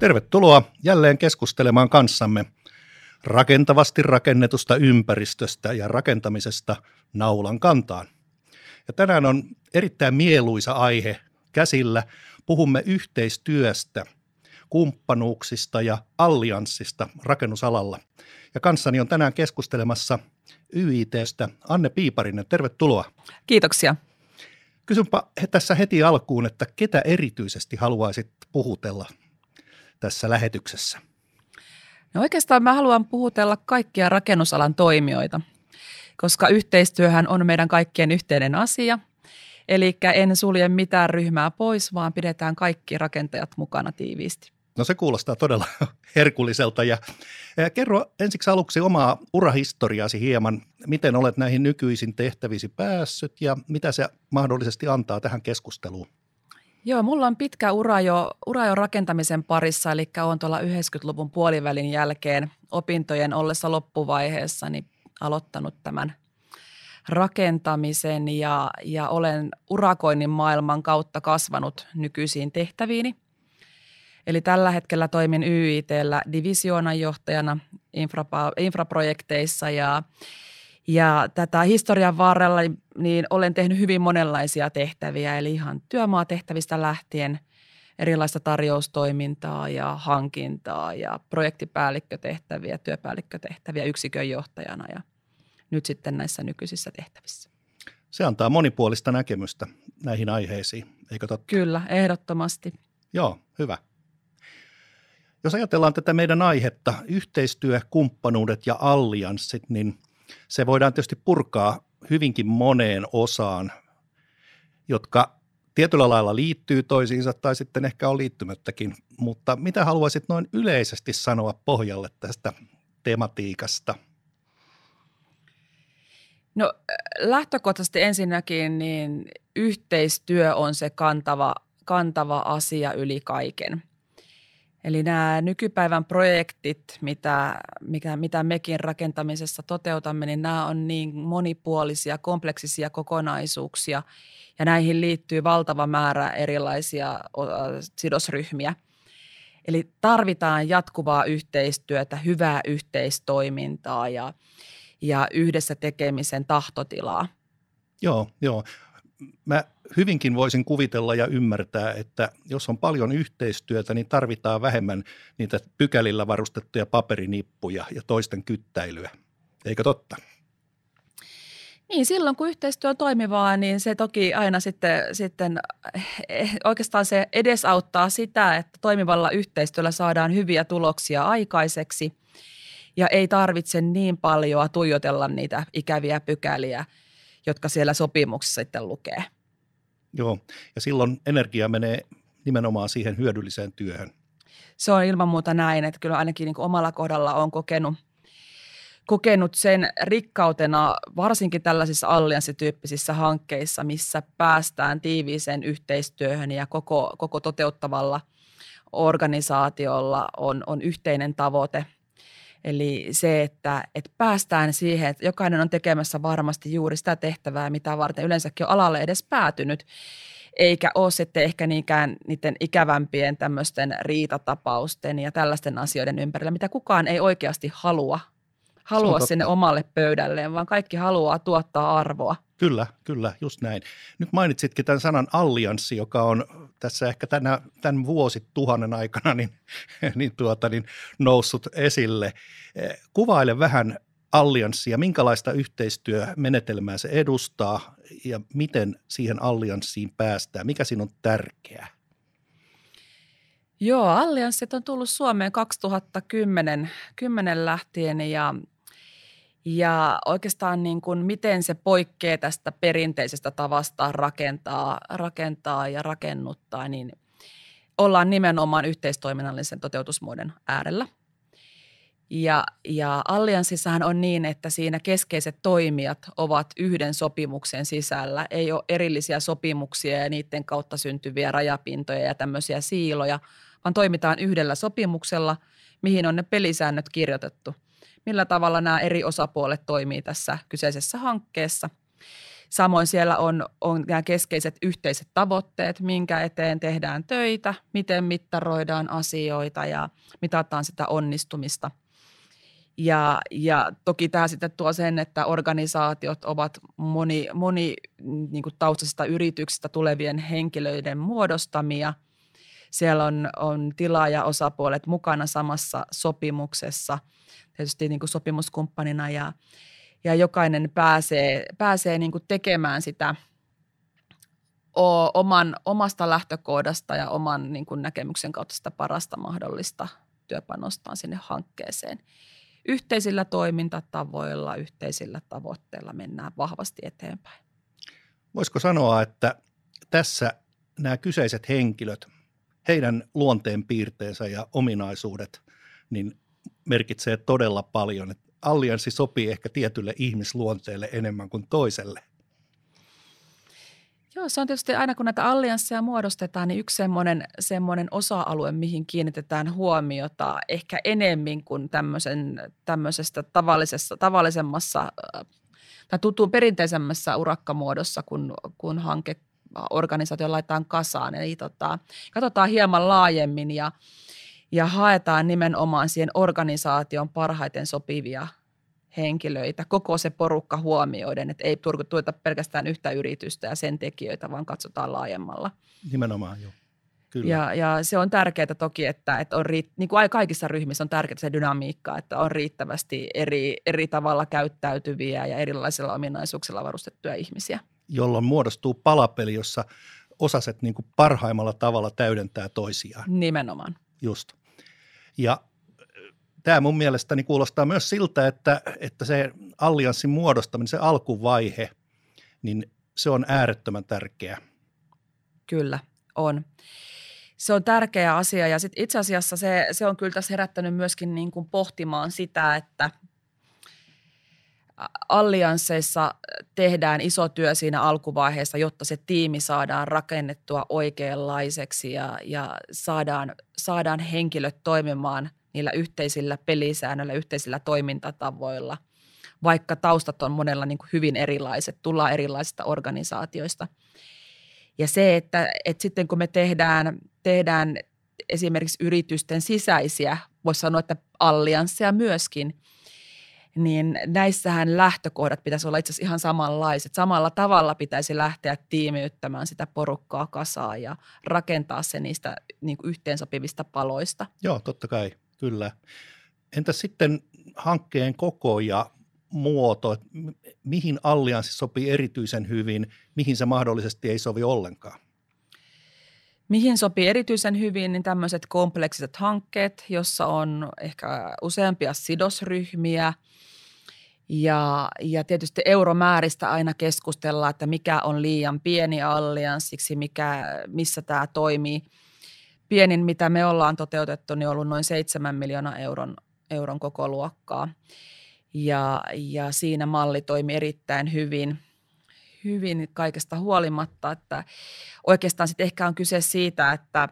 Tervetuloa jälleen keskustelemaan kanssamme rakentavasti rakennetusta ympäristöstä ja rakentamisesta naulan kantaan. Ja tänään on erittäin mieluisa aihe käsillä. Puhumme yhteistyöstä, kumppanuuksista ja allianssista rakennusalalla. Ja kanssani on tänään keskustelemassa YITstä Anne Piiparinen. Tervetuloa. Kiitoksia. Kysynpä tässä heti alkuun, että ketä erityisesti haluaisit puhutella tässä lähetyksessä? No oikeastaan mä haluan puhutella kaikkia rakennusalan toimijoita, koska yhteistyöhän on meidän kaikkien yhteinen asia. Eli en sulje mitään ryhmää pois, vaan pidetään kaikki rakentajat mukana tiiviisti. No se kuulostaa todella herkulliselta ja kerro ensiksi aluksi omaa urahistoriaasi hieman. Miten olet näihin nykyisin tehtävisi päässyt ja mitä se mahdollisesti antaa tähän keskusteluun? Joo, mulla on pitkä ura jo, ura jo rakentamisen parissa, eli olen tuolla 90-luvun puolivälin jälkeen opintojen ollessa loppuvaiheessa niin aloittanut tämän rakentamisen ja, ja olen urakoinnin maailman kautta kasvanut nykyisiin tehtäviini. Eli tällä hetkellä toimin YITllä divisioonanjohtajana infra, infraprojekteissa ja ja tätä historian varrella niin olen tehnyt hyvin monenlaisia tehtäviä, eli ihan työmaatehtävistä lähtien erilaista tarjoustoimintaa ja hankintaa ja projektipäällikkötehtäviä, työpäällikkötehtäviä yksikön johtajana ja nyt sitten näissä nykyisissä tehtävissä. Se antaa monipuolista näkemystä näihin aiheisiin, eikö totta? Kyllä, ehdottomasti. Joo, hyvä. Jos ajatellaan tätä meidän aihetta, yhteistyö, kumppanuudet ja allianssit, niin – se voidaan tietysti purkaa hyvinkin moneen osaan, jotka tietyllä lailla liittyy toisiinsa tai sitten ehkä on liittymättäkin. Mutta mitä haluaisit noin yleisesti sanoa pohjalle tästä tematiikasta? No lähtökohtaisesti ensinnäkin niin yhteistyö on se kantava, kantava asia yli kaiken. Eli nämä nykypäivän projektit, mitä, mikä, mitä mekin rakentamisessa toteutamme, niin nämä on niin monipuolisia, kompleksisia kokonaisuuksia ja näihin liittyy valtava määrä erilaisia sidosryhmiä. Eli tarvitaan jatkuvaa yhteistyötä, hyvää yhteistoimintaa ja, ja yhdessä tekemisen tahtotilaa. Joo, joo. Mä hyvinkin voisin kuvitella ja ymmärtää, että jos on paljon yhteistyötä, niin tarvitaan vähemmän niitä pykälillä varustettuja paperinippuja ja toisten kyttäilyä. Eikö totta? Niin, silloin kun yhteistyö on toimivaa, niin se toki aina sitten, sitten eh, oikeastaan se edesauttaa sitä, että toimivalla yhteistyöllä saadaan hyviä tuloksia aikaiseksi ja ei tarvitse niin paljon tuijotella niitä ikäviä pykäliä, jotka siellä sopimuksessa sitten lukee. Joo, ja silloin energia menee nimenomaan siihen hyödylliseen työhön. Se on ilman muuta näin, että kyllä ainakin niin omalla kohdalla on kokenut, kokenut sen rikkautena varsinkin tällaisissa allianssityyppisissä hankkeissa, missä päästään tiiviiseen yhteistyöhön ja koko, koko toteuttavalla organisaatiolla on, on yhteinen tavoite – Eli se, että, että päästään siihen, että jokainen on tekemässä varmasti juuri sitä tehtävää, mitä varten yleensäkin on alalle edes päätynyt, eikä ole sitten ehkä niinkään niiden ikävämpien tämmöisten riitatapausten ja tällaisten asioiden ympärillä, mitä kukaan ei oikeasti halua, halua sinne omalle pöydälleen, vaan kaikki haluaa tuottaa arvoa. Kyllä, kyllä, just näin. Nyt mainitsitkin tämän sanan allianssi, joka on tässä ehkä tänä, tämän vuosituhannen aikana niin, niin, tuota, niin noussut esille. Kuvaile vähän allianssia, minkälaista yhteistyömenetelmää se edustaa ja miten siihen allianssiin päästään, mikä siinä on tärkeää? Joo, allianssit on tullut Suomeen 2010 10 lähtien ja ja oikeastaan niin kuin miten se poikkeaa tästä perinteisestä tavasta rakentaa, rakentaa ja rakennuttaa, niin ollaan nimenomaan yhteistoiminnallisen toteutusmuodon äärellä. Ja, ja allianssissahan on niin, että siinä keskeiset toimijat ovat yhden sopimuksen sisällä. Ei ole erillisiä sopimuksia ja niiden kautta syntyviä rajapintoja ja tämmöisiä siiloja, vaan toimitaan yhdellä sopimuksella, mihin on ne pelisäännöt kirjoitettu – millä tavalla nämä eri osapuolet toimii tässä kyseisessä hankkeessa. Samoin siellä on, on nämä keskeiset yhteiset tavoitteet, minkä eteen tehdään töitä, miten mittaroidaan asioita ja mitataan sitä onnistumista. Ja, ja toki tämä sitten tuo sen, että organisaatiot ovat moni, moni niin kuin taustaisista yrityksistä tulevien henkilöiden muodostamia. Siellä on, on tilaajaosapuolet mukana samassa sopimuksessa, tietysti niin kuin sopimuskumppanina ja, ja jokainen pääsee, pääsee niin kuin tekemään sitä oman, omasta lähtökohdasta ja oman niin kuin näkemyksen kautta sitä parasta mahdollista työpanostaan sinne hankkeeseen. Yhteisillä toimintatavoilla, yhteisillä tavoitteilla mennään vahvasti eteenpäin. Voisiko sanoa, että tässä nämä kyseiset henkilöt, heidän luonteen piirteensä ja ominaisuudet, niin merkitsee todella paljon. Että allianssi sopii ehkä tietylle ihmisluonteelle enemmän kuin toiselle. Joo, se on tietysti aina kun näitä alliansseja muodostetaan, niin yksi semmoinen, semmoinen osa-alue, mihin kiinnitetään huomiota ehkä enemmän kuin tämmöisen, tämmöisestä tavallisessa, tavallisemmassa tai tuttuun perinteisemmässä urakkamuodossa, kun, kun hanke organisaatio laitetaan kasaan. Eli tota, katsotaan hieman laajemmin ja, ja haetaan nimenomaan siihen organisaation parhaiten sopivia henkilöitä, koko se porukka huomioiden, että ei tueta pelkästään yhtä yritystä ja sen tekijöitä, vaan katsotaan laajemmalla. Nimenomaan, joo. Kyllä. Ja, ja se on tärkeää toki, että, että on riitt- niin kuin kaikissa ryhmissä on tärkeää se dynamiikka, että on riittävästi eri, eri tavalla käyttäytyviä ja erilaisilla ominaisuuksilla varustettuja ihmisiä. Jolloin muodostuu palapeli, jossa osaset niin kuin parhaimmalla tavalla täydentää toisiaan. Nimenomaan. Just. Ja tämä mun mielestäni kuulostaa myös siltä, että, että se allianssin muodostaminen, se alkuvaihe, niin se on äärettömän tärkeä. Kyllä, on. Se on tärkeä asia ja sit itse asiassa se, se on kyllä tässä herättänyt myöskin niin kuin pohtimaan sitä, että alliansseissa tehdään iso työ siinä alkuvaiheessa, jotta se tiimi saadaan rakennettua oikeanlaiseksi ja, ja saadaan, saadaan henkilöt toimimaan – niillä yhteisillä pelisäännöillä, yhteisillä toimintatavoilla, vaikka taustat on monella niin kuin hyvin erilaiset, tullaan erilaisista organisaatioista. Ja se, että, että sitten kun me tehdään, tehdään esimerkiksi yritysten sisäisiä, voisi sanoa, että alliansseja myöskin, niin näissähän lähtökohdat pitäisi olla itse asiassa ihan samanlaiset. Samalla tavalla pitäisi lähteä tiimiyttämään sitä porukkaa kasaan ja rakentaa se niistä niin kuin yhteensopivista paloista. Joo, totta kai. Kyllä. Entä sitten hankkeen koko ja muoto, mihin allianssi sopii erityisen hyvin, mihin se mahdollisesti ei sovi ollenkaan? Mihin sopii erityisen hyvin, niin tämmöiset kompleksiset hankkeet, jossa on ehkä useampia sidosryhmiä. Ja, ja tietysti euromääristä aina keskustellaan, että mikä on liian pieni allianssiksi, mikä, missä tämä toimii – pienin, mitä me ollaan toteutettu, niin on ollut noin 7 miljoonaa euron, euron koko luokkaa. Ja, ja siinä malli toimi erittäin hyvin, hyvin kaikesta huolimatta, että oikeastaan sitten ehkä on kyse siitä, että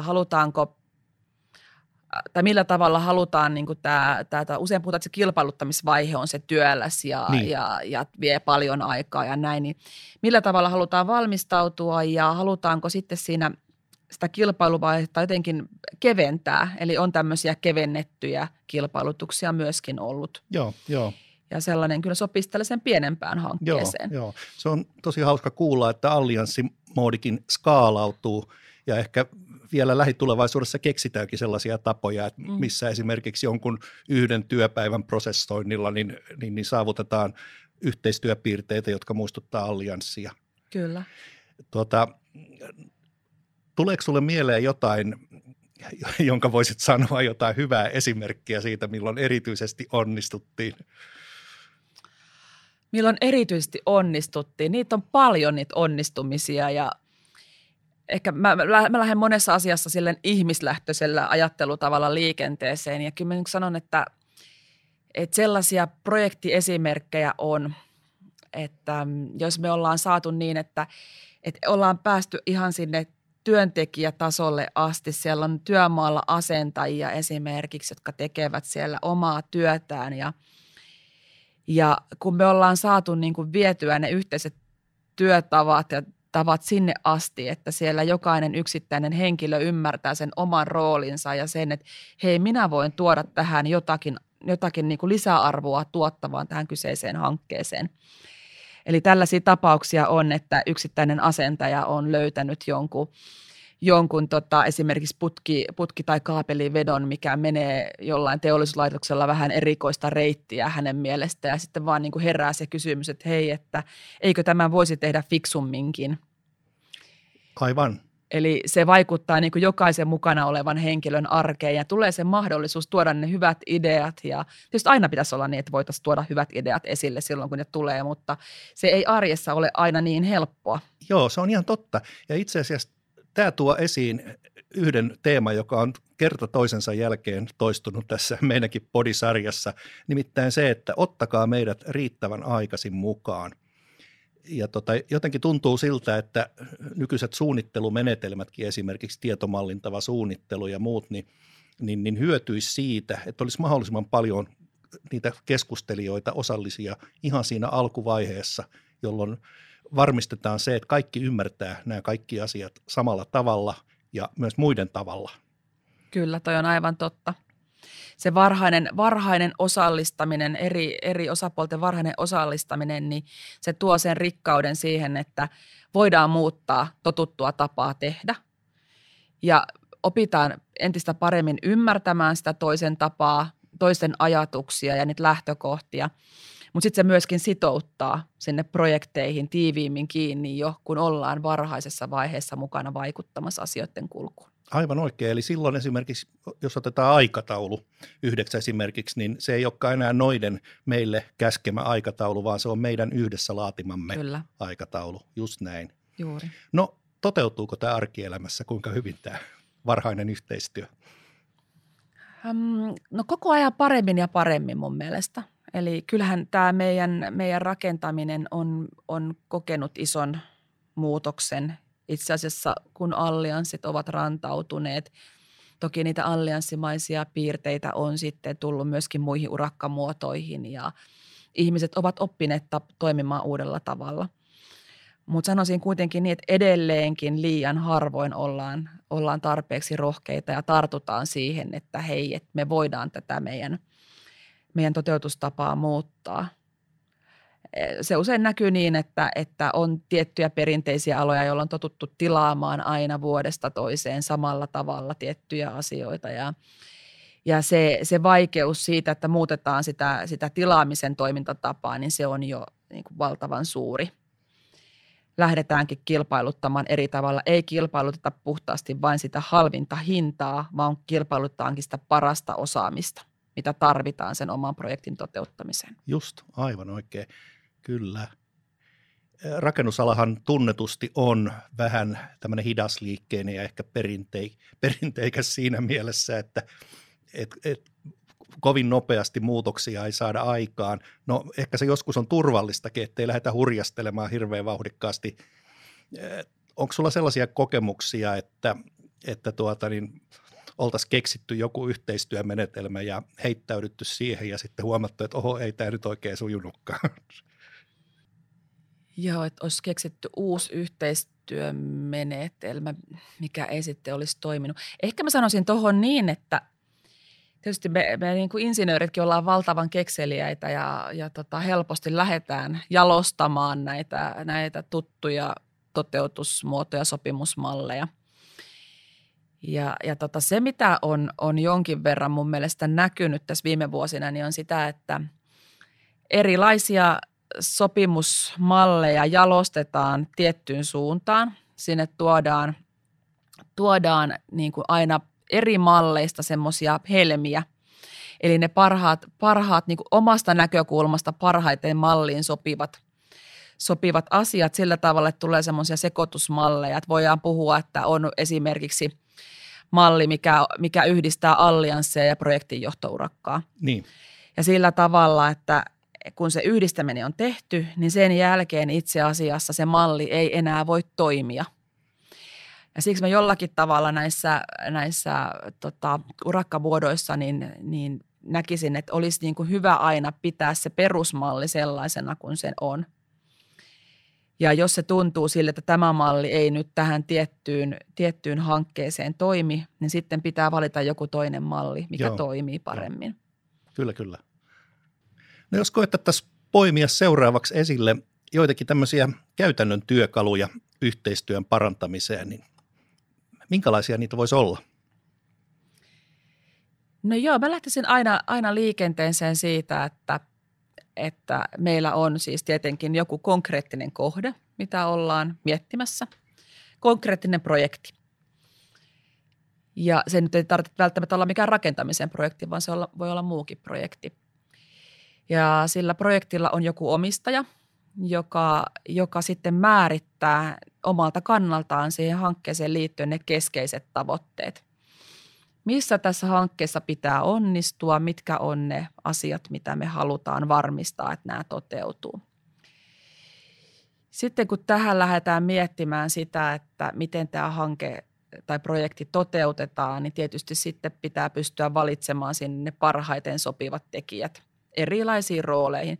halutaanko tai millä tavalla halutaan, niin kuin tämä, tämä, usein puhutaan, että se kilpailuttamisvaihe on se työläs ja, niin. ja, ja vie paljon aikaa ja näin, niin millä tavalla halutaan valmistautua ja halutaanko sitten siinä sitä kilpailuvaihetta jotenkin keventää. Eli on tämmöisiä kevennettyjä kilpailutuksia myöskin ollut. Joo, joo. Ja sellainen kyllä sopisi tällaisen pienempään hankkeeseen. Joo, joo. Se on tosi hauska kuulla, että allianssimoodikin skaalautuu ja ehkä vielä lähitulevaisuudessa keksitäänkin sellaisia tapoja, että mm. missä esimerkiksi jonkun yhden työpäivän prosessoinnilla niin, niin, niin saavutetaan yhteistyöpiirteitä, jotka muistuttaa allianssia. Kyllä. Tuota, Tuleeko sulle mieleen jotain, jonka voisit sanoa jotain hyvää esimerkkiä siitä, milloin erityisesti onnistuttiin? Milloin erityisesti onnistuttiin? Niitä on paljon niitä onnistumisia ja ehkä mä, mä lähden monessa asiassa sille ihmislähtöisellä ajattelutavalla liikenteeseen ja kyllä mä sanon, että, että sellaisia projektiesimerkkejä on, että jos me ollaan saatu niin, että, että ollaan päästy ihan sinne työntekijätasolle asti. Siellä on työmaalla asentajia esimerkiksi, jotka tekevät siellä omaa työtään ja, Ja kun me ollaan saatu niin kuin vietyä ne yhteiset työtavat ja tavat sinne asti, että siellä jokainen yksittäinen henkilö ymmärtää sen oman roolinsa ja sen, että hei, minä voin tuoda tähän jotakin, jotakin niin kuin lisäarvoa tuottavaan tähän kyseiseen hankkeeseen. Eli tällaisia tapauksia on, että yksittäinen asentaja on löytänyt jonkun jonkun tota, esimerkiksi putki, putki- tai kaapelivedon, mikä menee jollain teollisuuslaitoksella vähän erikoista reittiä hänen mielestä ja sitten vaan niin kuin herää se kysymys, että hei, että eikö tämä voisi tehdä fiksumminkin. Aivan. Eli se vaikuttaa niin kuin jokaisen mukana olevan henkilön arkeen ja tulee se mahdollisuus tuoda ne hyvät ideat. Ja tietysti aina pitäisi olla niin, että voitaisiin tuoda hyvät ideat esille silloin, kun ne tulee, mutta se ei arjessa ole aina niin helppoa. Joo, se on ihan totta. Ja itse asiassa tämä tuo esiin yhden teeman, joka on kerta toisensa jälkeen toistunut tässä meidänkin podisarjassa, nimittäin se, että ottakaa meidät riittävän aikaisin mukaan. Ja tota, jotenkin tuntuu siltä, että nykyiset suunnittelumenetelmätkin, esimerkiksi tietomallintava suunnittelu ja muut, niin, niin, niin hyötyisi siitä, että olisi mahdollisimman paljon niitä keskustelijoita, osallisia ihan siinä alkuvaiheessa, jolloin – varmistetaan se, että kaikki ymmärtää nämä kaikki asiat samalla tavalla ja myös muiden tavalla. Kyllä, toi on aivan totta. Se varhainen, varhainen osallistaminen, eri, eri osapuolten varhainen osallistaminen, niin se tuo sen rikkauden siihen, että voidaan muuttaa totuttua tapaa tehdä. Ja opitaan entistä paremmin ymmärtämään sitä toisen tapaa, toisten ajatuksia ja niitä lähtökohtia – mutta sitten se myöskin sitouttaa sinne projekteihin tiiviimmin kiinni jo, kun ollaan varhaisessa vaiheessa mukana vaikuttamassa asioiden kulkuun. Aivan oikein. Eli silloin esimerkiksi, jos otetaan aikataulu yhdeksän esimerkiksi, niin se ei olekaan enää noiden meille käskemä aikataulu, vaan se on meidän yhdessä laatimamme Kyllä. aikataulu. Just näin. Juuri. No, toteutuuko tämä arkielämässä, kuinka hyvin tämä varhainen yhteistyö? no koko ajan paremmin ja paremmin mun mielestä. Eli kyllähän tämä meidän, meidän rakentaminen on, on kokenut ison muutoksen. Itse asiassa kun allianssit ovat rantautuneet, toki niitä allianssimaisia piirteitä on sitten tullut myöskin muihin urakkamuotoihin ja ihmiset ovat oppineet toimimaan uudella tavalla. Mutta sanoisin kuitenkin niin, että edelleenkin liian harvoin ollaan, ollaan tarpeeksi rohkeita ja tartutaan siihen, että hei, että me voidaan tätä meidän – meidän toteutustapaa muuttaa. Se usein näkyy niin, että, että on tiettyjä perinteisiä aloja, joilla on totuttu tilaamaan aina vuodesta toiseen samalla tavalla tiettyjä asioita ja, ja se, se vaikeus siitä, että muutetaan sitä, sitä tilaamisen toimintatapaa, niin se on jo niin kuin valtavan suuri. Lähdetäänkin kilpailuttamaan eri tavalla. Ei kilpailuteta puhtaasti vain sitä halvinta hintaa, vaan kilpailutetaankin sitä parasta osaamista – mitä tarvitaan sen oman projektin toteuttamiseen. Just, aivan oikein. Kyllä. Rakennusalahan tunnetusti on vähän tämmöinen hidasliikkeinen ja ehkä perintei, perinteikäs siinä mielessä, että et, et, kovin nopeasti muutoksia ei saada aikaan. No ehkä se joskus on turvallistakin, ettei lähdetä hurjastelemaan hirveän vauhdikkaasti. Onko sulla sellaisia kokemuksia, että, että tuota, niin, oltaisiin keksitty joku yhteistyömenetelmä ja heittäydytty siihen ja sitten huomattu, että oho, ei tämä nyt oikein sujunutkaan. Joo, että olisi keksitty uusi yhteistyömenetelmä, mikä ei sitten olisi toiminut. Ehkä mä sanoisin tuohon niin, että tietysti me, me niin kuin insinööritkin ollaan valtavan kekseliäitä ja, ja tota, helposti lähdetään jalostamaan näitä, näitä tuttuja toteutusmuotoja, sopimusmalleja – ja, ja tota, se, mitä on, on jonkin verran mun mielestä näkynyt tässä viime vuosina, niin on sitä, että erilaisia sopimusmalleja jalostetaan tiettyyn suuntaan. Sinne tuodaan, tuodaan niin kuin aina eri malleista semmoisia helmiä. Eli ne parhaat, parhaat niin kuin omasta näkökulmasta parhaiten malliin sopivat, sopivat asiat sillä tavalla, että tulee semmoisia sekoitusmalleja. Että voidaan puhua, että on esimerkiksi – malli, mikä, mikä yhdistää alliansseja ja projektinjohtourakkaa. Niin. Ja sillä tavalla, että kun se yhdistäminen on tehty, niin sen jälkeen itse asiassa se malli ei enää voi toimia. Ja siksi me jollakin tavalla näissä, näissä tota, urakkamuodoissa niin, niin näkisin, että olisi niin kuin hyvä aina pitää se perusmalli sellaisena kuin se on. Ja jos se tuntuu sille, että tämä malli ei nyt tähän tiettyyn, tiettyyn hankkeeseen toimi, niin sitten pitää valita joku toinen malli, mikä Joo, toimii paremmin. Jo. Kyllä, kyllä. No jos koettaisiin poimia seuraavaksi esille joitakin tämmöisiä käytännön työkaluja yhteistyön parantamiseen, niin minkälaisia niitä voisi olla? No joo, mä lähtisin aina, aina liikenteeseen siitä, että, että meillä on siis tietenkin joku konkreettinen kohde, mitä ollaan miettimässä. Konkreettinen projekti. Ja se nyt ei tarvitse välttämättä olla mikään rakentamisen projekti, vaan se voi olla muukin projekti. Ja sillä projektilla on joku omistaja, joka, joka sitten määrittää omalta kannaltaan siihen hankkeeseen liittyen ne keskeiset tavoitteet. Missä tässä hankkeessa pitää onnistua, mitkä on ne asiat, mitä me halutaan varmistaa, että nämä toteutuu. Sitten kun tähän lähdetään miettimään sitä, että miten tämä hanke tai projekti toteutetaan, niin tietysti sitten pitää pystyä valitsemaan sinne parhaiten sopivat tekijät erilaisiin rooleihin.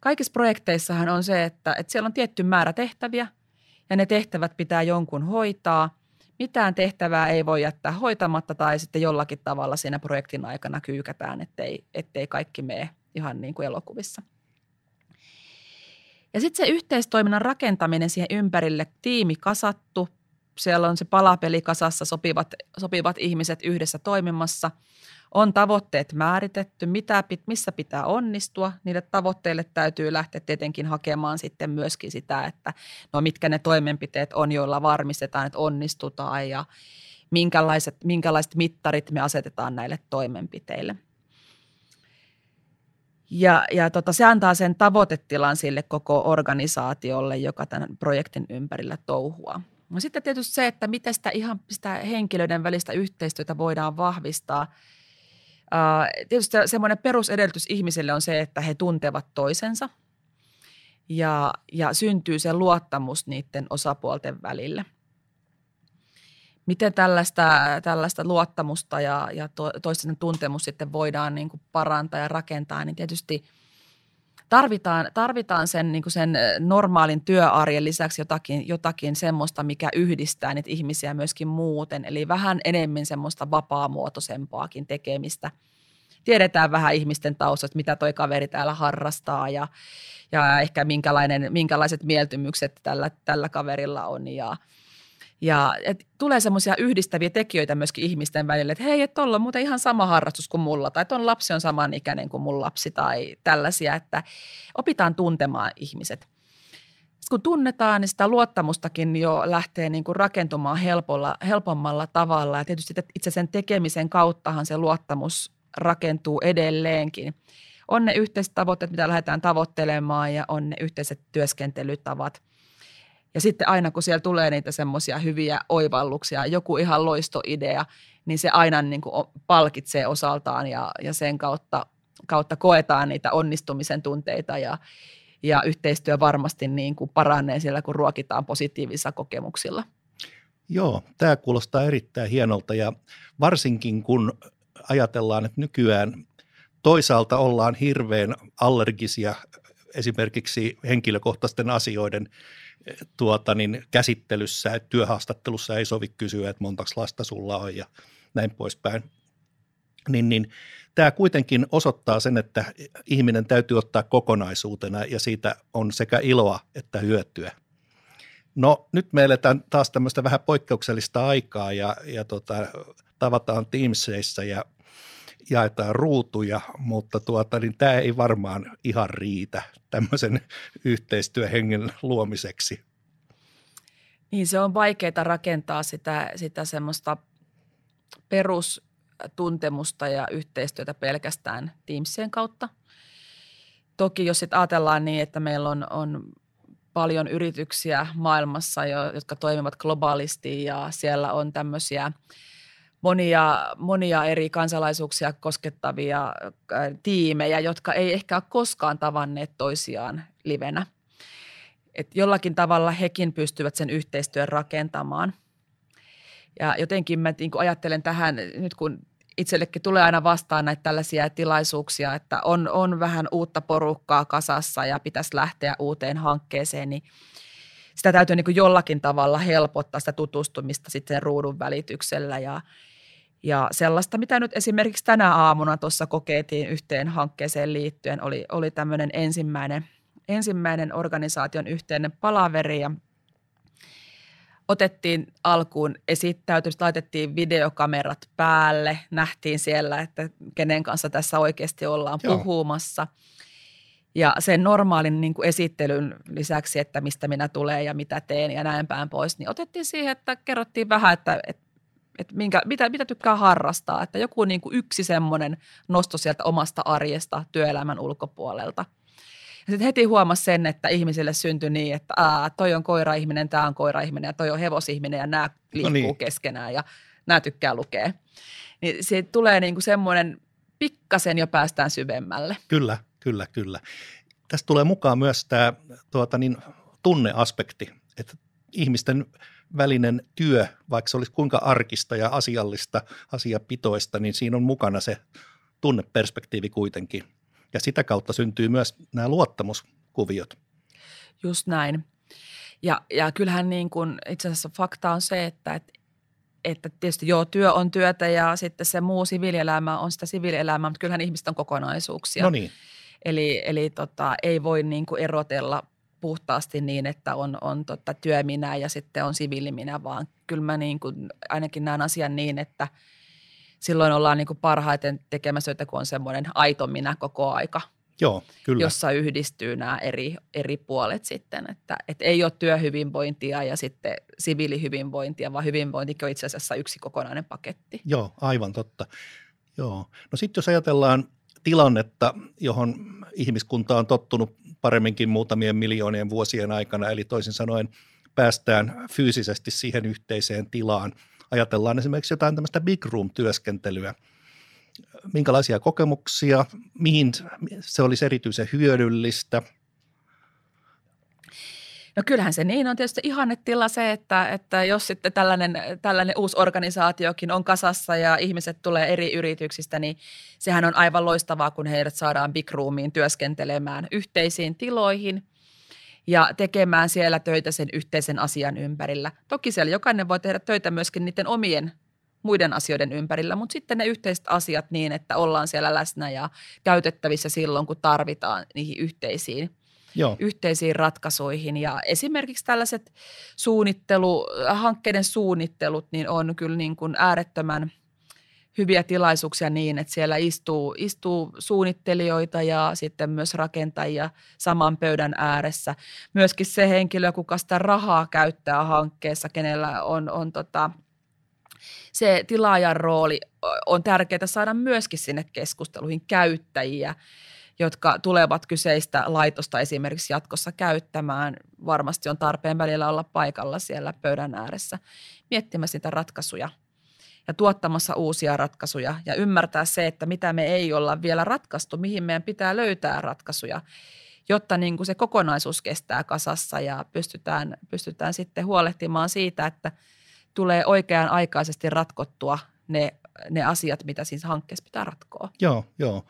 Kaikissa projekteissahan on se, että, että siellä on tietty määrä tehtäviä ja ne tehtävät pitää jonkun hoitaa. Mitään tehtävää ei voi jättää hoitamatta tai sitten jollakin tavalla siinä projektin aikana kyykätään, ettei, ettei kaikki mene ihan niin kuin elokuvissa. Ja sitten se yhteistoiminnan rakentaminen siihen ympärille, tiimi kasattu, siellä on se palapeli kasassa, sopivat, sopivat ihmiset yhdessä toimimassa – on tavoitteet määritetty, mitä, missä pitää onnistua. Niille tavoitteille täytyy lähteä tietenkin hakemaan sitten myöskin sitä, että no mitkä ne toimenpiteet on, joilla varmistetaan, että onnistutaan ja minkälaiset, minkälaiset mittarit me asetetaan näille toimenpiteille. Ja, ja tota, se antaa sen tavoitetilan sille koko organisaatiolle, joka tämän projektin ympärillä touhua. No sitten tietysti se, että miten sitä ihan sitä henkilöiden välistä yhteistyötä voidaan vahvistaa – tietysti semmoinen perusedellytys ihmisille on se, että he tuntevat toisensa ja, ja syntyy se luottamus niiden osapuolten välille. Miten tällaista, tällaista luottamusta ja, ja to, toisten tuntemus sitten voidaan niin kuin parantaa ja rakentaa, niin tietysti tarvitaan, tarvitaan sen, niin kuin sen normaalin työarjen lisäksi jotakin, jotakin semmoista, mikä yhdistää niitä ihmisiä myöskin muuten. Eli vähän enemmän semmoista vapaamuotoisempaakin tekemistä. Tiedetään vähän ihmisten taustat, mitä toi kaveri täällä harrastaa ja, ja ehkä minkälainen, minkälaiset mieltymykset tällä, tällä kaverilla on ja, ja et tulee semmoisia yhdistäviä tekijöitä myöskin ihmisten välille, että hei, että tuolla on muuten ihan sama harrastus kuin mulla, tai tuon lapsi on samanikäinen kuin mun lapsi, tai tällaisia, että opitaan tuntemaan ihmiset. Sitten kun tunnetaan, niin sitä luottamustakin jo lähtee niin kuin rakentumaan helpolla, helpommalla tavalla. Ja tietysti itse sen tekemisen kauttahan se luottamus rakentuu edelleenkin. On ne yhteiset tavoitteet, mitä lähdetään tavoittelemaan, ja on ne yhteiset työskentelytavat – ja sitten aina kun siellä tulee niitä semmoisia hyviä oivalluksia, joku ihan loistoidea, niin se aina niin kuin palkitsee osaltaan ja, ja sen kautta, kautta koetaan niitä onnistumisen tunteita ja, ja yhteistyö varmasti niin kuin paranee siellä, kun ruokitaan positiivisilla kokemuksilla. Joo, tämä kuulostaa erittäin hienolta ja varsinkin kun ajatellaan, että nykyään toisaalta ollaan hirveän allergisia esimerkiksi henkilökohtaisten asioiden tuota, niin käsittelyssä, että työhaastattelussa ei sovi kysyä, että montaks lasta sulla on ja näin poispäin. Niin, niin tämä kuitenkin osoittaa sen, että ihminen täytyy ottaa kokonaisuutena ja siitä on sekä iloa että hyötyä. No nyt me eletään taas tämmöistä vähän poikkeuksellista aikaa ja, ja tota, tavataan Teamsissa ja jaetaan ruutuja, mutta tuota, niin tämä ei varmaan ihan riitä tämmöisen yhteistyöhengen luomiseksi. Niin se on vaikeaa rakentaa sitä, sitä semmoista perustuntemusta ja yhteistyötä pelkästään Teamsien kautta. Toki jos sitten ajatellaan niin, että meillä on, on paljon yrityksiä maailmassa, jotka toimivat globaalisti ja siellä on tämmöisiä – monia, monia eri kansalaisuuksia koskettavia tiimejä, jotka ei ehkä ole koskaan tavanneet toisiaan livenä. Et jollakin tavalla hekin pystyvät sen yhteistyön rakentamaan. Ja jotenkin mä niin ajattelen tähän, nyt kun itsellekin tulee aina vastaan näitä tällaisia tilaisuuksia, että on, on vähän uutta porukkaa kasassa ja pitäisi lähteä uuteen hankkeeseen, niin sitä täytyy niin jollakin tavalla helpottaa sitä tutustumista sitten ruudun välityksellä ja, ja sellaista, mitä nyt esimerkiksi tänä aamuna tuossa kokeiltiin yhteen hankkeeseen liittyen, oli, oli tämmöinen ensimmäinen, ensimmäinen organisaation yhteinen palaveri ja otettiin alkuun esittäytymistä, laitettiin videokamerat päälle, nähtiin siellä, että kenen kanssa tässä oikeasti ollaan Joo. puhumassa. Ja sen normaalin niin kuin esittelyn lisäksi, että mistä minä tulen ja mitä teen ja näin päin pois, niin otettiin siihen, että kerrottiin vähän, että, että, että minkä, mitä, mitä tykkää harrastaa. Että joku niin kuin yksi semmoinen nosto sieltä omasta arjesta työelämän ulkopuolelta – ja sitten heti huomasi sen, että ihmisille syntyi niin, että aa, toi on koira-ihminen, tämä on koira-ihminen ja toi on hevosihminen ja nämä liikkuu no niin. keskenään ja nämä tykkää lukea. Niin siitä tulee niin kuin semmoinen, pikkasen jo päästään syvemmälle. Kyllä, kyllä, kyllä. Tästä tulee mukaan myös tämä tuota, niin, tunneaspekti, että ihmisten välinen työ, vaikka se olisi kuinka arkista ja asiallista, asiapitoista, niin siinä on mukana se tunneperspektiivi kuitenkin – ja sitä kautta syntyy myös nämä luottamuskuviot. Just näin. Ja, ja kyllähän niin kuin, itse asiassa fakta on se, että, että, että tietysti joo, työ on työtä ja sitten se muu siviilielämä on sitä siviilielämää, mutta kyllähän ihmiset on kokonaisuuksia. No niin. Eli, eli tota, ei voi niin kuin erotella puhtaasti niin, että on, on tota työminä ja sitten on siviiliminä, vaan kyllä mä niin kuin ainakin näen asian niin, että – silloin ollaan niin kuin parhaiten tekemässä töitä, kun on semmoinen aito minä koko aika. Joo, kyllä. Jossa yhdistyy nämä eri, eri puolet sitten, että, että ei ole työhyvinvointia ja sitten siviilihyvinvointia, vaan hyvinvointi on itse asiassa yksi kokonainen paketti. Joo, aivan totta. Joo. No sitten jos ajatellaan tilannetta, johon ihmiskunta on tottunut paremminkin muutamien miljoonien vuosien aikana, eli toisin sanoen päästään fyysisesti siihen yhteiseen tilaan – ajatellaan esimerkiksi jotain tämmöistä big room-työskentelyä, minkälaisia kokemuksia, mihin se olisi erityisen hyödyllistä – No kyllähän se niin on tietysti ihannetila se, että, että jos sitten tällainen, tällainen uusi organisaatiokin on kasassa ja ihmiset tulee eri yrityksistä, niin sehän on aivan loistavaa, kun heidät saadaan Big Roomiin työskentelemään yhteisiin tiloihin ja tekemään siellä töitä sen yhteisen asian ympärillä. Toki siellä jokainen voi tehdä töitä myöskin niiden omien muiden asioiden ympärillä, mutta sitten ne yhteiset asiat niin, että ollaan siellä läsnä ja käytettävissä silloin, kun tarvitaan niihin yhteisiin, Joo. yhteisiin ratkaisuihin. Ja esimerkiksi tällaiset suunnittelu, hankkeiden suunnittelut niin on kyllä niin kuin äärettömän – hyviä tilaisuuksia niin, että siellä istuu, istuu suunnittelijoita ja sitten myös rakentajia saman pöydän ääressä. Myöskin se henkilö, kuka sitä rahaa käyttää hankkeessa, kenellä on, on tota, se tilaajan rooli, on tärkeää saada myöskin sinne keskusteluihin käyttäjiä, jotka tulevat kyseistä laitosta esimerkiksi jatkossa käyttämään. Varmasti on tarpeen välillä olla paikalla siellä pöydän ääressä miettimässä niitä ratkaisuja – ja tuottamassa uusia ratkaisuja ja ymmärtää se, että mitä me ei olla vielä ratkaistu, mihin meidän pitää löytää ratkaisuja, jotta niin kuin se kokonaisuus kestää kasassa ja pystytään, pystytään sitten huolehtimaan siitä, että tulee oikean aikaisesti ratkottua ne, ne asiat, mitä siinä hankkeessa pitää ratkoa. Joo, joo.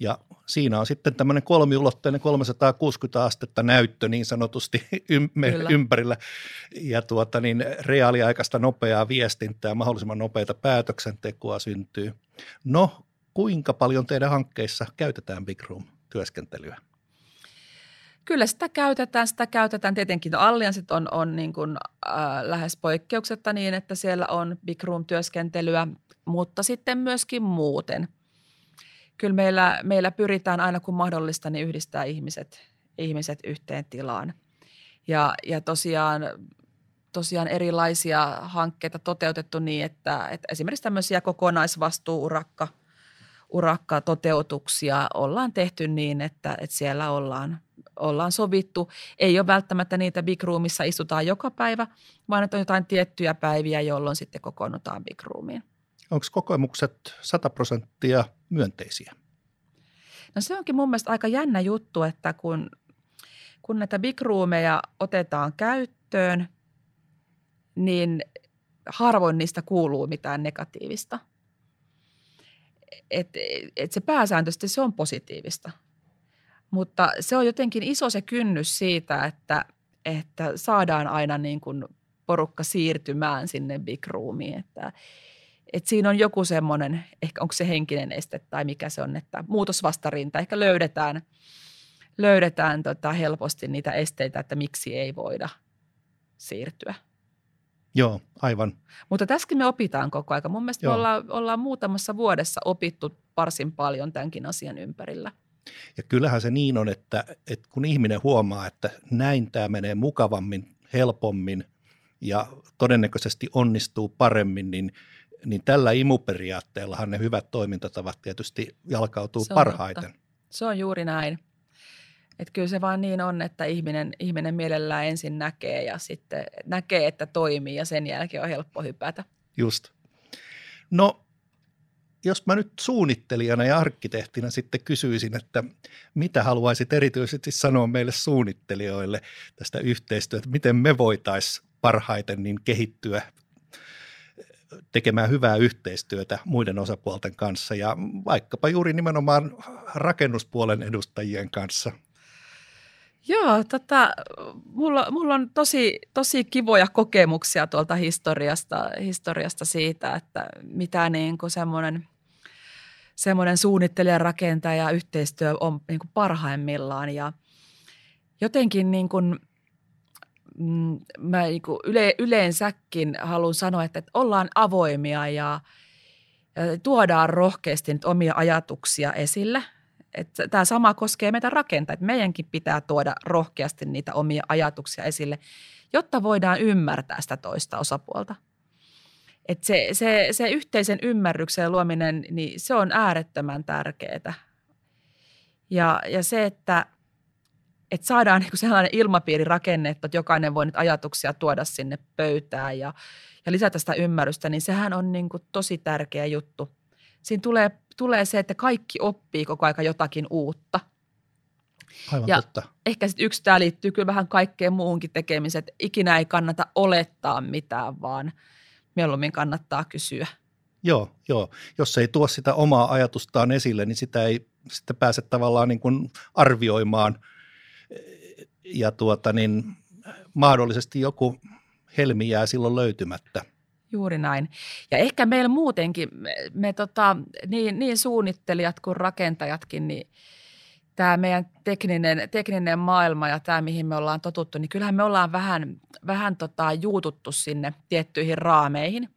Ja siinä on sitten tämmöinen kolmiulotteinen 360 astetta näyttö niin sanotusti ympärillä ja tuota niin, reaaliaikaista nopeaa viestintää, mahdollisimman nopeita päätöksentekoa syntyy. No, kuinka paljon teidän hankkeissa käytetään Big Room-työskentelyä? Kyllä sitä käytetään, sitä käytetään. Tietenkin no allianssit on, on niin kuin, äh, lähes poikkeuksetta niin, että siellä on Big Room-työskentelyä, mutta sitten myöskin muuten – kyllä meillä, meillä pyritään aina kun mahdollista niin yhdistää ihmiset, ihmiset yhteen tilaan. Ja, ja tosiaan, tosiaan erilaisia hankkeita toteutettu niin, että, että esimerkiksi tämmöisiä kokonaisvastuuurakka urakka toteutuksia ollaan tehty niin, että, että siellä ollaan, ollaan sovittu. Ei ole välttämättä niitä Big Roomissa istutaan joka päivä, vaan että on jotain tiettyjä päiviä, jolloin sitten kokoonnutaan Big Roomiin. Onko kokemukset 100 prosenttia myönteisiä? No se onkin mun mielestä aika jännä juttu, että kun, kun näitä big roomeja otetaan käyttöön, niin harvoin niistä kuuluu mitään negatiivista. et, et se pääsääntöisesti se on positiivista. Mutta se on jotenkin iso se kynnys siitä, että, että saadaan aina niin kuin porukka siirtymään sinne big roomiin. Että, että siinä on joku semmoinen, ehkä onko se henkinen este tai mikä se on, että muutosvastarinta ehkä löydetään, löydetään tota helposti niitä esteitä, että miksi ei voida siirtyä. Joo, aivan. Mutta tässäkin me opitaan koko ajan. Mun mielestä Joo. me ollaan, ollaan muutamassa vuodessa opittu varsin paljon tämänkin asian ympärillä. Ja kyllähän se niin on, että, että kun ihminen huomaa, että näin tämä menee mukavammin, helpommin ja todennäköisesti onnistuu paremmin, niin, niin tällä imuperiaatteellahan ne hyvät toimintatavat tietysti jalkautuu se parhaiten. Totta. Se on juuri näin. Että kyllä se vaan niin on, että ihminen, ihminen mielellään ensin näkee ja sitten näkee, että toimii ja sen jälkeen on helppo hypätä. Just. No, jos mä nyt suunnittelijana ja arkkitehtina sitten kysyisin, että mitä haluaisit erityisesti sanoa meille suunnittelijoille tästä yhteistyötä, miten me voitaisiin parhaiten niin kehittyä tekemään hyvää yhteistyötä muiden osapuolten kanssa ja vaikkapa juuri nimenomaan rakennuspuolen edustajien kanssa – Joo, tota, mulla, mulla on tosi, tosi kivoja kokemuksia tuolta historiasta, historiasta siitä, että mitä niin semmoinen, semmoinen suunnittelija, rakentaja yhteistyö on niin kuin parhaimmillaan. Ja jotenkin niin kuin, mm, mä niin kuin yle, yleensäkin haluan sanoa, että, että ollaan avoimia ja, ja tuodaan rohkeasti omia ajatuksia esille – että tämä sama koskee meitä rakentajia. Meidänkin pitää tuoda rohkeasti niitä omia ajatuksia esille, jotta voidaan ymmärtää sitä toista osapuolta. Et se, se, se yhteisen ymmärryksen luominen, niin se on äärettömän tärkeää. Ja, ja se, että, että saadaan niin sellainen ilmapiiri rakennettu, että jokainen voi nyt ajatuksia tuoda sinne pöytään ja, ja lisätä sitä ymmärrystä, niin sehän on niin kuin tosi tärkeä juttu. Siinä tulee tulee se, että kaikki oppii koko aika jotakin uutta. Aivan ja totta. ehkä sitten yksi tämä liittyy kyllä vähän kaikkeen muuhunkin tekemiseen, että ikinä ei kannata olettaa mitään, vaan mieluummin kannattaa kysyä. Joo, joo. Jos ei tuo sitä omaa ajatustaan esille, niin sitä ei sitten pääse tavallaan niin kuin arvioimaan ja tuota niin, mahdollisesti joku helmi jää silloin löytymättä. Juuri näin. Ja ehkä meillä muutenkin, me, me tota, niin, niin suunnittelijat kuin rakentajatkin, niin tämä meidän tekninen, tekninen maailma ja tämä, mihin me ollaan totuttu, niin kyllähän me ollaan vähän, vähän tota, juututtu sinne tiettyihin raameihin.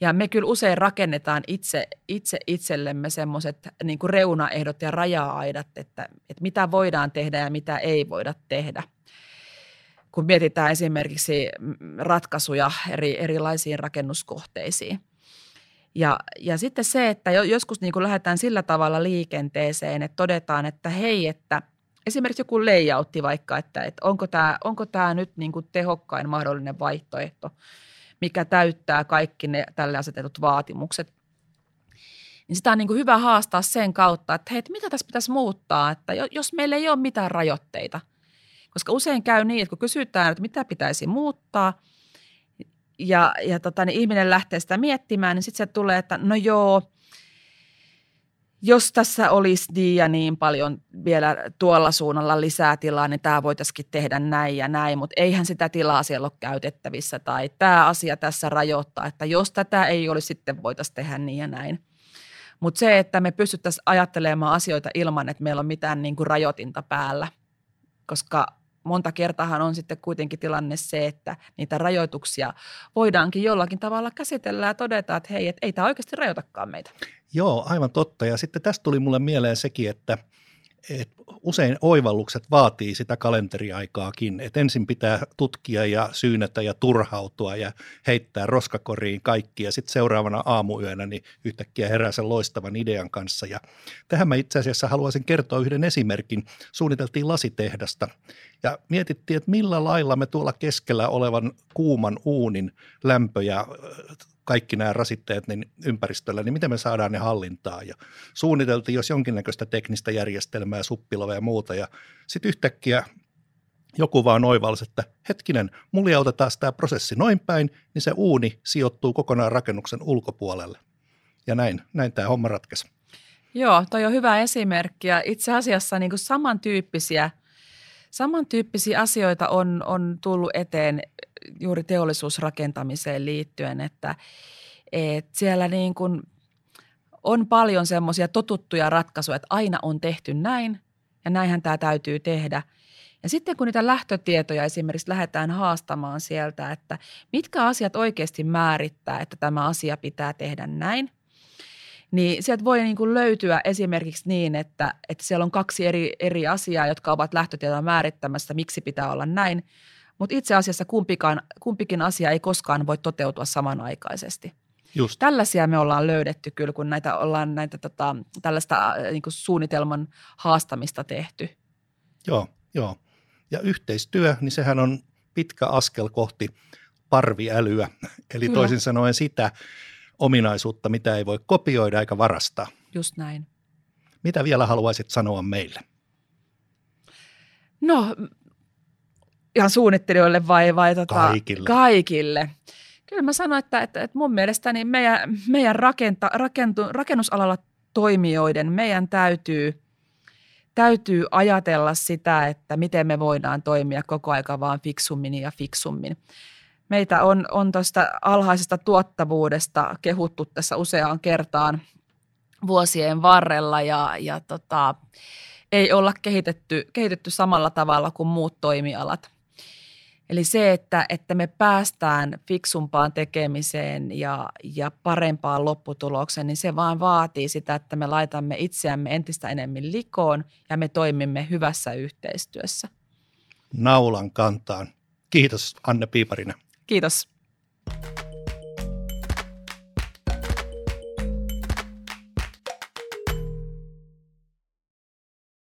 Ja me kyllä usein rakennetaan itse, itse itsellemme semmoiset niin reunaehdot ja raja-aidat, että, että mitä voidaan tehdä ja mitä ei voida tehdä – kun mietitään esimerkiksi ratkaisuja eri, erilaisiin rakennuskohteisiin. Ja, ja sitten se, että joskus niin kuin lähdetään sillä tavalla liikenteeseen, että todetaan, että hei, että esimerkiksi joku layoutti vaikka, että, että onko, tämä, onko tämä nyt niin kuin tehokkain mahdollinen vaihtoehto, mikä täyttää kaikki ne tälle asetetut vaatimukset. Niin sitä on niin kuin hyvä haastaa sen kautta, että hei, mitä tässä pitäisi muuttaa, että jos meillä ei ole mitään rajoitteita – koska usein käy niin, että kun kysytään, että mitä pitäisi muuttaa, ja, ja tota, niin ihminen lähtee sitä miettimään, niin sitten se tulee, että no joo, jos tässä olisi ja niin paljon vielä tuolla suunnalla lisää tilaa, niin tämä voitaisiin tehdä näin ja näin, mutta eihän sitä tilaa siellä ole käytettävissä tai tämä asia tässä rajoittaa, että jos tätä ei olisi, sitten voitaisiin tehdä niin ja näin. Mutta se, että me pystyttäisiin ajattelemaan asioita ilman, että meillä on mitään niin kuin rajoitinta päällä, koska monta kertaa on sitten kuitenkin tilanne se, että niitä rajoituksia voidaankin jollakin tavalla käsitellä ja todeta, että hei, että ei tämä oikeasti rajoitakaan meitä. Joo, aivan totta. Ja sitten tästä tuli mulle mieleen sekin, että – et usein oivallukset vaatii sitä kalenteriaikaakin, että ensin pitää tutkia ja syynätä ja turhautua ja heittää roskakoriin kaikki ja sitten seuraavana aamuyönä niin yhtäkkiä herää sen loistavan idean kanssa. Ja tähän mä itse asiassa haluaisin kertoa yhden esimerkin. Suunniteltiin lasitehdasta ja mietittiin, että millä lailla me tuolla keskellä olevan kuuman uunin lämpö ja kaikki nämä rasitteet niin ympäristöllä, niin miten me saadaan ne hallintaan. Ja suunniteltiin jos jonkinnäköistä teknistä järjestelmää, suppilova ja muuta. Ja sitten yhtäkkiä joku vaan oivalsi, että hetkinen, muljautetaan tämä prosessi noin päin, niin se uuni sijoittuu kokonaan rakennuksen ulkopuolelle. ja näin, näin tämä homma ratkaisi. Joo, toi on hyvä esimerkki ja itse asiassa niin samantyyppisiä, samantyyppisiä asioita on, on tullut eteen juuri teollisuusrakentamiseen liittyen, että, että siellä niin kuin on paljon semmoisia totuttuja ratkaisuja, että aina on tehty näin ja näinhän tämä täytyy tehdä. Ja sitten kun niitä lähtötietoja esimerkiksi lähdetään haastamaan sieltä, että mitkä asiat oikeasti määrittää, että tämä asia pitää tehdä näin, niin sieltä voi niin kuin löytyä esimerkiksi niin, että, että siellä on kaksi eri, eri asiaa, jotka ovat lähtötietoja määrittämässä, miksi pitää olla näin. Mutta itse asiassa kumpikaan, kumpikin asia ei koskaan voi toteutua samanaikaisesti. Just. Tällaisia me ollaan löydetty kyllä, kun näitä ollaan näitä tota, tällaista äh, niin kuin suunnitelman haastamista tehty. Joo, joo. Ja yhteistyö, niin sehän on pitkä askel kohti parviälyä. Eli Kyllä. toisin sanoen sitä ominaisuutta, mitä ei voi kopioida eikä varastaa. Just näin. Mitä vielä haluaisit sanoa meille? No, ihan suunnittelijoille vai, vai tota, kaikille. kaikille. Kyllä mä sanoin, että, että, että mun mielestä niin meidän, meidän rakenta, rakentu, rakennusalalla toimijoiden, meidän täytyy, täytyy ajatella sitä, että miten me voidaan toimia koko aika vaan fiksummin ja fiksummin. Meitä on, on tuosta alhaisesta tuottavuudesta kehuttu tässä useaan kertaan vuosien varrella ja, ja tota, ei olla kehitetty, kehitetty samalla tavalla kuin muut toimialat – Eli se, että, että me päästään fiksumpaan tekemiseen ja, ja parempaan lopputulokseen, niin se vaan vaatii sitä, että me laitamme itseämme entistä enemmän likoon ja me toimimme hyvässä yhteistyössä. Naulan kantaan. Kiitos Anne Piiparinen. Kiitos.